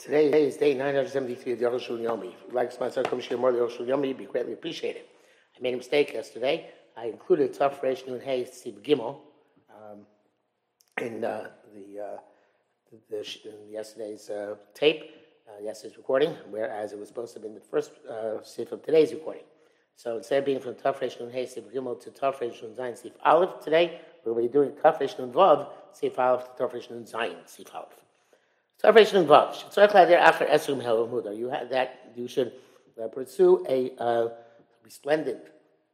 Today is day 973 of the Yoshua Yomi. If you'd like sponsor come share more the Yoshua Yomi, it'd be greatly appreciated. I made a mistake yesterday. I included Tuf Resh Nun Hey Sif Gimel um, in uh, the, uh, the, in yesterday's uh, tape, uh, yesterday's recording, whereas it was supposed to have been the first uh, sif of today's recording. So instead of being from Tuf Resh Nun Hey Sif Gimel to Tuf Resh Nun Zayin Sif Aleph today, we're going to be doing Tuf Resh Nun Vav Sif Aleph to Tuf Resh Nun Zayin Sif Aleph. Salvation involves. You have that. You should uh, pursue a uh, splendid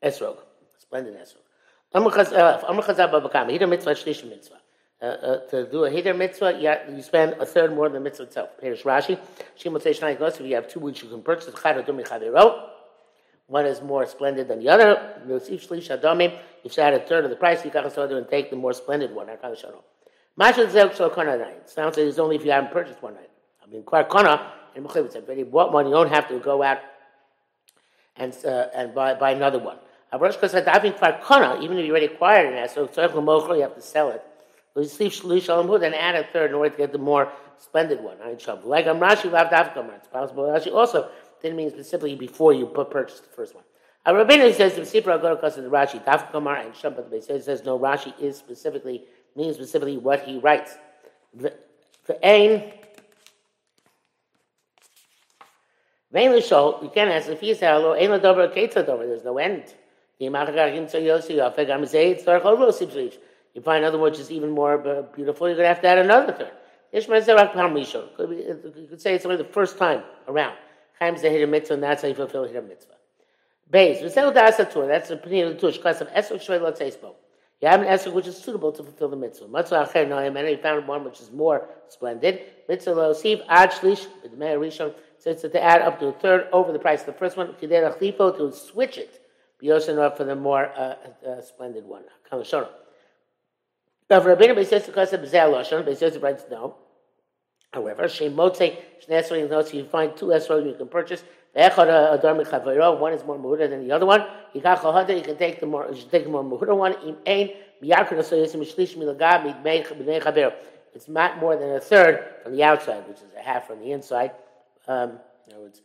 esrog, splendid esrog. Hider mitzvah, shlish mitzvah. Uh, uh, to do a hider mitzvah, you, you spend a third more than the mitzvah itself. Perish Rashi. Shimon says If you have two which you can purchase, one is more splendid than the other. If you add a third of the price, you can and take the more splendid one. Masha Zek Shal Kana Night. It sounds like it's only if you haven't purchased one night. I mean, Kvar Kana, and Mechlev said, but you bought one, you don't have to go out and, uh, and buy, buy another one. Avrosh said, think Kvar Kana, even if you already acquired an so you have to sell it. You Shalom and add a third in order to get the more splendid one. Like I'm Rashi, Lav Davkamar. It's possible Rashi also didn't mean specifically before you purchase the first one. Rabbeinu says the Sipra Agor because of the Rashi, Davkamar and Shabbat, but he says no, Rashi is specifically means specifically what he writes. The ain Vein l'shol, you can't ask if he said, "Hello, ain l'dover ketza dover." There's no end. You find another one which is even more uh, beautiful. You're going to have to add another third. Uh, you could say it's only the first time around. Chaim hit a mitzvah, and that's how you fulfill a mitzvah. Beis, that's the opinion of the Tush, class of Esok Shvei Lotzeisbo. You have an esrog which is suitable to fulfill the mitzvah. Matzah acher noyim, and you found one which is more splendid. Mitzvah lo siv ad shlish, meir rishon, so it's to add up to a third over the price of the first one. Kidei lachlipo, to switch it. B'yosin for the more uh, uh, splendid one. Kamashon. Now, for Rabbeinu says because of B'zeh Lashon, B'zeh writes no. However, Shemotze, Shnesri notes you find two esrog you can purchase. One is more muhura than the other one. You can take the more. You should take the more muhura one. It's not more than a third from the outside, which is a half from the inside. Um, in other words,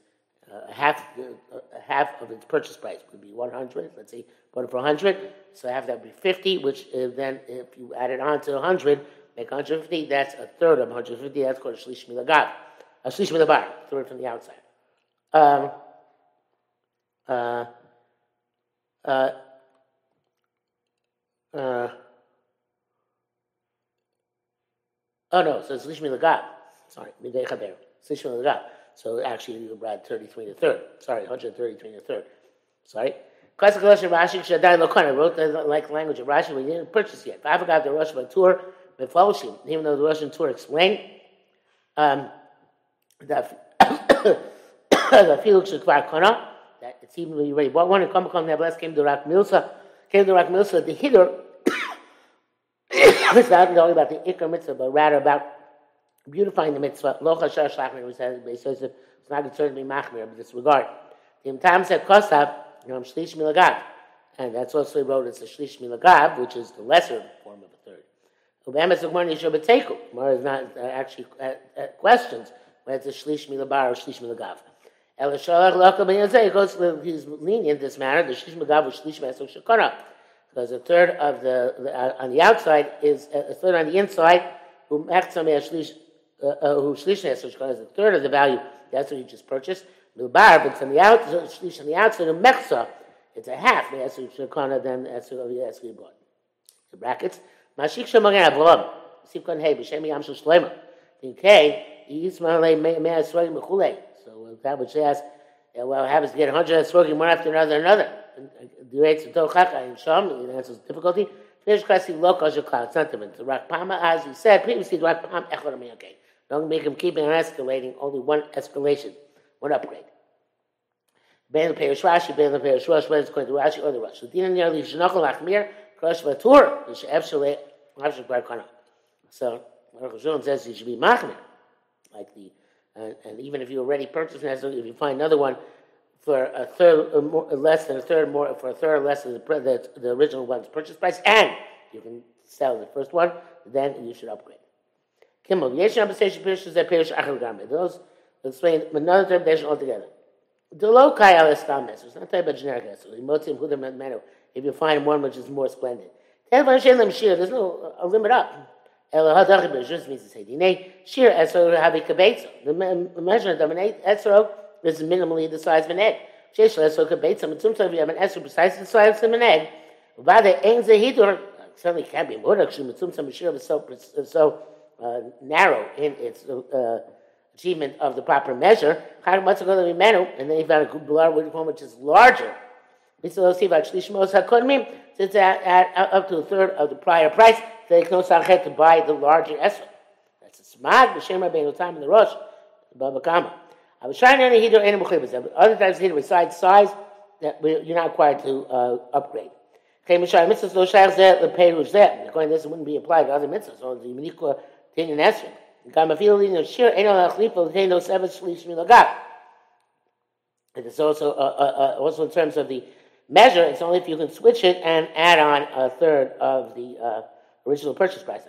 a half, uh, a half of its purchase price would be 100. Let's say it for 100, so half that would be 50. Which uh, then, if you add it on to 100, make 150. That's a third of 150. That's called a shlish milagav, a shlish milabar, third from the outside. Um, uh, uh, uh, oh no, so it's Lishmi Lagab. Sorry, Midei Chaber. It's Lishmi Lagab. So actually, you brought 33 to third. Sorry, 133 to third. Sorry. Classic Russian Rashi Shadai Lokon. I wrote the like language of Rashi, we didn't purchase yet. but I forgot the Russian tour, the Fellowship, even though the Russian tour explained um, that that it's even when you ready. What one to come come nevertheless came to Rak Milsa, came to Rak Milsa, the hitter it's not only about the Iker mitzvah, but rather about beautifying the mitzvah. Lo chashar shlachmir, we said, he says it's not concerned to be machmir, but this regard. The Imtam said kosav, know, shlish milagav. And that's also he wrote it's a shlish milagav, which is the lesser form of a third. Obama said, Gemara Yisho Gemara is not uh, actually uh, uh, questions whether it's a shlish milabar or shlish milagav. He's lenient in this matter. The shlish magav shlish meso shakara, because a third of the, the uh, on the outside is uh, a third on the inside. Who shlish uh, uh, who shlish meso shakara is a third of the value. That's what you just purchased. Milbar, but it's on the outside. Shlish on the outside of mechza. It's a half the meso shakara than meso of the bought. The brackets. Mashik shemagen avlam. Sivkon hey b'shem yam shel shlema. In K, yismalei mei asroim b'chulei. So that which says, well, happens to get 100 smoking one after another another. Uh, the rates of Tochaka and Sham, the answer is difficulty. Finish as your cloud. It's not different. The Rakpama, as we said previously, the Rakpam okay. Don't make him keep on escalating, only one escalation, one upgrade. Perish Rosh, whether it's going to Rashi or the Rosh. The Dina nearly Shanachal Achmir, Krosh Vatur, the She'ef Shalei, Rashi Bar So, Baruch says he should be Machmir, like the and, and even if you already purchased if you find another one for a third, a more, uh, less than a third more, for a third less than the, the, the original one's purchase price, and you can sell the first one, then you should upgrade. Kimmel, Yesh Abasation Pirish is a Pirish Achar. Those explain another interpretation altogether. The low kai al estam It's not talking about generic menu. If you find one which is more splendid. There's no a limit up. Hadach just means to say. The measurement of an esrog is minimally the size of an egg. Sometimes you have an esrog precisely the size of an egg. The ein zehidur certainly can't be more. Actually, mitzum shir is so so uh, narrow in its uh, achievement of the proper measure. And then he found a blood which is larger. Since it's at, at, up to a third of the prior price, they can also to buy the larger esrog. That's a smart b'shem rabbeinu time in the rush. Baba Kama. I was trying to heater any Other times heater besides size that you're not required to uh, upgrade. Okay, Mishai mitzvahs lo shayach zeh leperush zeh. According to this, it wouldn't be applied to other mitzvahs. So the Menikwa Tin and Esrog. It is also uh, uh, uh, also in terms of the measure. It's only if you can switch it and add on a third of the uh, original purchase price.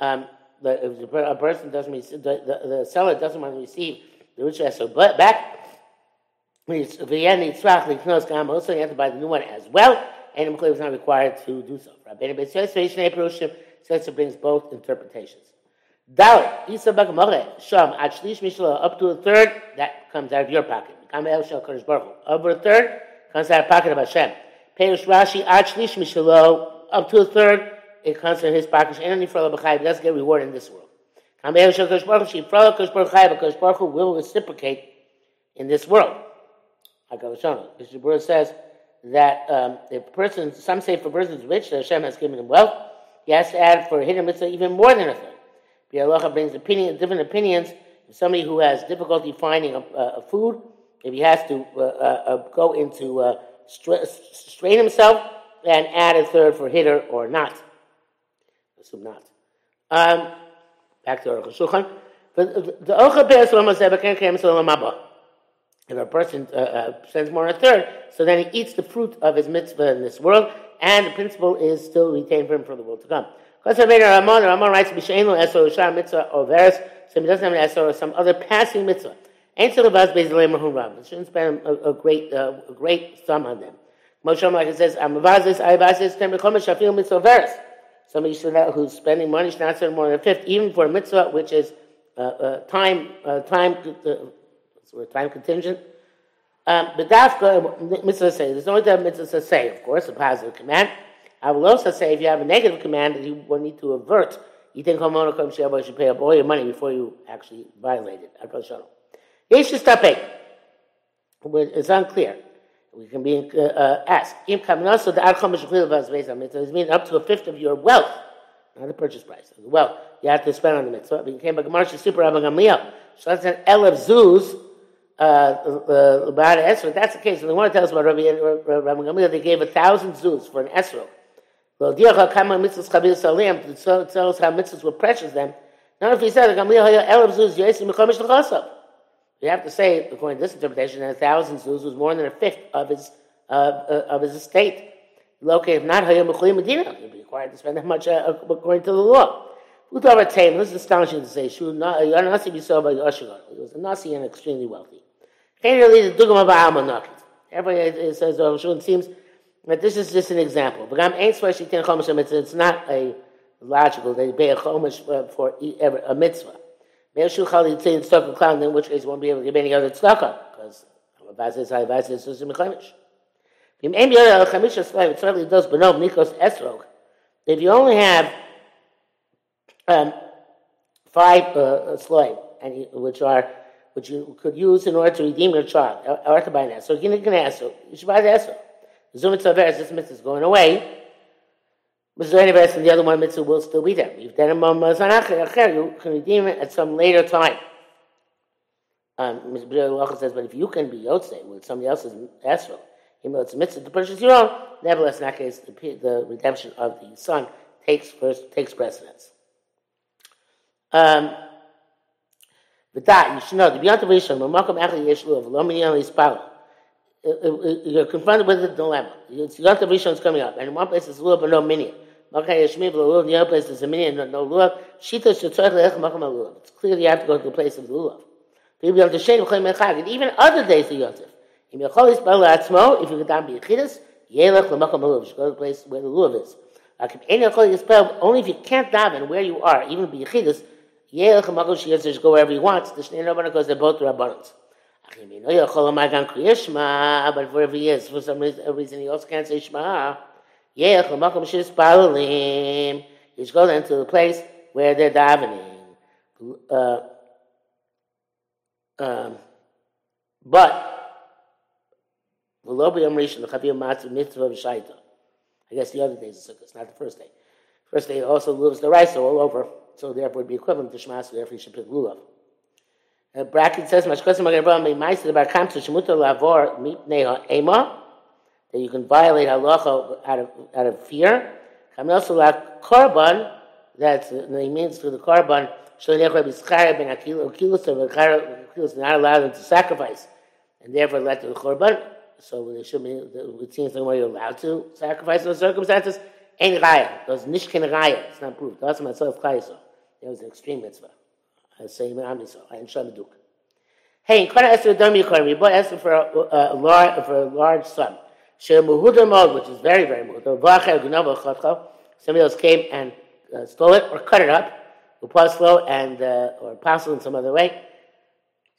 Um, the, the, a person doesn't receive, the, the, the, seller doesn't want to receive the original so back. Also, you have to buy the new one as well, and the is not required to do so. Says it brings both interpretations. Dalit, Isa Bagamore, Sham, at Shlish Mishla, up to a third, that comes out of your pocket. Kamel Shal Kodesh Baruch Over a third, comes out of the pocket of Hashem. Perish Rashi, at Shlish Mishla, up to a third, it comes from his pocket. And for Bachai, doesn't get reward in this world. Kamel Shal Kodesh Baruch She Frala Kodesh Baruch because Baruch will reciprocate in this world. Hakavashana. Mr. Burr says that um, a person, some say if a person is rich, Hashem has given him wealth, he has to add for hidden mitzvah even more than a third. Bialacha brings opinion, different opinions. If somebody who has difficulty finding a, a food, if he has to uh, uh, go into uh, strain himself and add a third for hitter or not. Assume not. Um, back to Aruch Shulchan. The Ocha Be'ez If a person uh, uh, spends more than a third, so then he eats the fruit of his mitzvah in this world, and the principle is still retained for him for the world to come. Ramon, Ramon writes, B'sheinu esor shar mitzvah or veris, so he doesn't have an esor or some other passing mitzvah. Ain't so about bezalei mahum rav. shouldn't spend a, a great, uh, a great sum on them. Moshe it says, Amavazis, Ayavazis, Temrekomish, Shafil mitzvah veris. Somebody should not, who's spending money should not spend more than a fifth, even for a mitzvah which is uh, uh, time, uh, time, uh, time contingent. Um, but dafka mitzvah say there's only the mitzvah say, of course, a positive command. I will also say if you have a negative command that you will need to avert, you think homonokom sheba should pay up all your money before you actually violate it. i Yesh stapek. It's unclear. We can be uh, uh, asked. Im kaminoso the archom It means up to a fifth of your wealth, not the purchase price. The wealth you have to spend on the mitzvah. You came by Gemara super Rabbi. So that's an elef zuz uh, uh, about Esrog. That's the case. And they want to tell us about Rabbi, Rabbi Gamliel. They gave a thousand zuz for an Esrog. Well, Diacha Kama mitzvahs Chabir Salim tell us how mitzvahs were precious then. Not if he said Gamliel Haya Elab Zuz Yesim Mechamish L'Chasav. You have to say, according to this interpretation, that a thousand zuz was more than a fifth of his uh, uh, of his estate. Located not Haya Mechulim Medina, he'd be required to spend that much uh, according to the law. Utav Taim, this is astonishing to say. By Ashigar. He was a Nasi and extremely wealthy. Everybody says, oh, it seems that this is just an example. but It's not a logical, they pay a chomish for a mitzvah. In which case won't be able to give any other tzedakah, because Avazis Avazis is a mechomish. It certainly does nikos esrog. If you only have um, five uh, and you, which are which you could use in order to redeem your child, or to buy an esrog, you can ask, you should buy the esrog. Zumat Saveres, this mitzvah is going away. the Mizrahi and the other one mitzvah will still be there. You've If then you can redeem it at some later time. Um, says, but if you can be Yotze with somebody else's Esrog, even though it's a mitzvah to purchase your own, nevertheless, in that case, the, the redemption of the son takes first takes precedence. Um, that you should know the beyond vision, Mamakam Achli Yeshlu of Lomini Spala. You're confronted with a dilemma. It's Yom Rishon is coming up, and in one place a little bit no minion. Okay, Yeshmi v'lulav. The other place is a minyan, no, no lulav. Shita shetzorach le'ech makam lulav. It's clear you have to go to the place of lulav. People have to shame v'chem mechag. And even other days of Yosef. Im yachol yisbal la'atzmo, if you get down b'yechidus, yelech l'makam lulav. You go to the place where the lulav is. If only if you can't daven where you are, even b'yechidus, yelech l'makam shiyaz, just go wherever he wants. The shnei rabbanon because they're both rabbanons. But wherever he is, for some reason, he also can't say Shema. Yeah, Chamakom Shispalalim. You should go to the place where they're davening. Uh, um, but I guess the other day days of Sukkot, not the first day. First day also lives the rice all over, so therefore it would be equivalent to Shema, therefore you should pick lulav. Bracket says, "Mashkosim agarba me ma'aser bar kamtu shemutar lavor mipnei ema." That you can violate halacha out of out of fear. Kamel la korban. That's the means to the korban. Shalnechra bischar ben akil akilos or akilos not allowed them to sacrifice, and therefore let the korban. So it should be. It seems like you're allowed to sacrifice in those circumstances. Ein raya. Those nishkin raya. It's not proved. That's myself chayso. It was an extreme mitzvah. Saying I'm so I am Duk. Hey, in Kana Esther Dami Yikorim, we bought Esther for a, a, large, for a large sum. Shem Muhuda Mod, which is very, very Muhuda. Vacher Gunava Chotcha. Somebody else came and uh, stole it or cut it up. Upaslo and, uh, or apostle in some other way.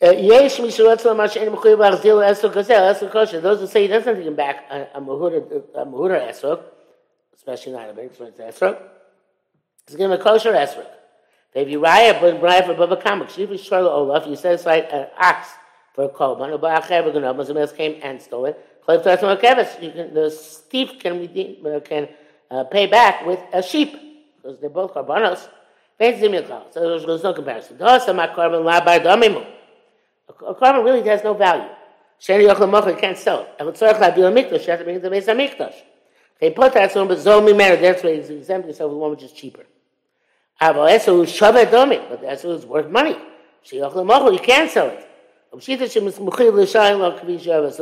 Uh, Yesh Mishuratzel Mash Ein Mechuyev Achzil Esther Gazel, Esther Kosher. Those who say he doesn't take him back a, a Muhuda, a Muhuda Esther, especially not a big Esther, he's to a kosher Esther. If you raya but raya for baba kamak, she was shorla olaf. You set aside an ox for a korban. Uba acher v'ganav. Muslims came and stole it. Chayv tzartzim akeves. You can the thief can redeem, uh, can uh, pay back with a sheep because they're both korbanos. So there's no comparison. A korban really has no value. Sheni yochel mocher can't sell it. And tzorach la bil mikdash. You have to bring it to the base of mikdash. They put that so, but zol mimera. That's why he's exempt himself with one which is cheaper. But but Esau is worth money. You can't sell it. So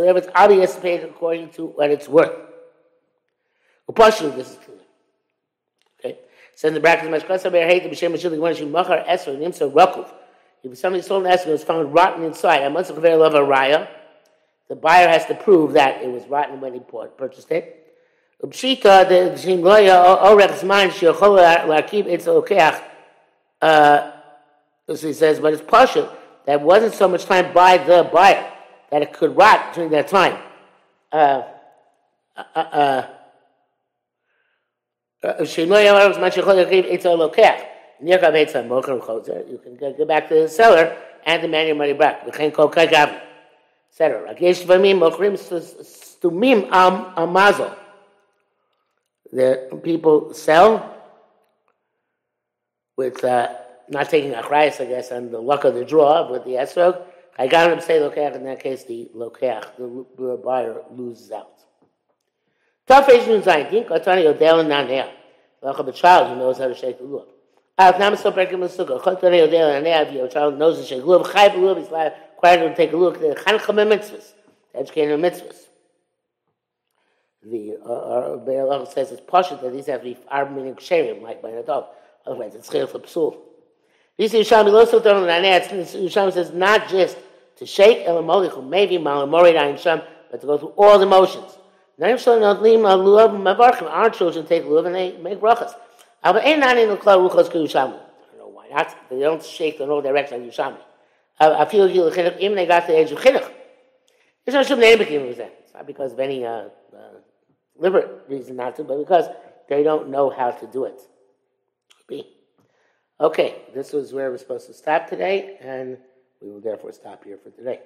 therefore it's obvious paid according to what it's worth. Upashu, this is clear. Okay. So in the brackets, Mashkasa hate the B'Shem Mashili one Shim Machar Esau Nimsa Rakuf. If somebody sold an Esau and was found rotten inside, I must have love a raya. The buyer has to prove that it was rotten when he purchased it. It's Okeach. Uh, he says, but it's partial. That wasn't so much time by the buyer that it could rot during that time. Uh, uh, uh. You can go back to the seller and demand your money back. Etc. that people sell with uh, not taking a price, I guess, on the luck of the draw with the esrog. I got him say lokeach. In that case, the lokeach, the, the buyer, loses out. Tough Asian zayin. Think katani yodel nanea. Like a child who knows how to shake the lulav. If nam so breaking the sukkah, katani yodel nanea. If your child knows to shake the lulav, chayv lulav. He's required to take a look. The chancham mitzvahs, educating mitzvahs the uh, uh, says it's partial that these have to be are meaning ksherim, like by adult. Otherwise, it's chayil for psul. This also told him that Yishami says not just to shake elamolichu, maybe malamorid ayin sham, but to go through all the motions. Our children take lulav and they make brachas. I don't know why not. They don't shake in all directions like Yishami. I feel even they got the age of chinuch. It's not because of any uh, uh, deliberate reason not to, but because they don't know how to do it. Okay, this was where we're supposed to stop today, and we will therefore stop here for today.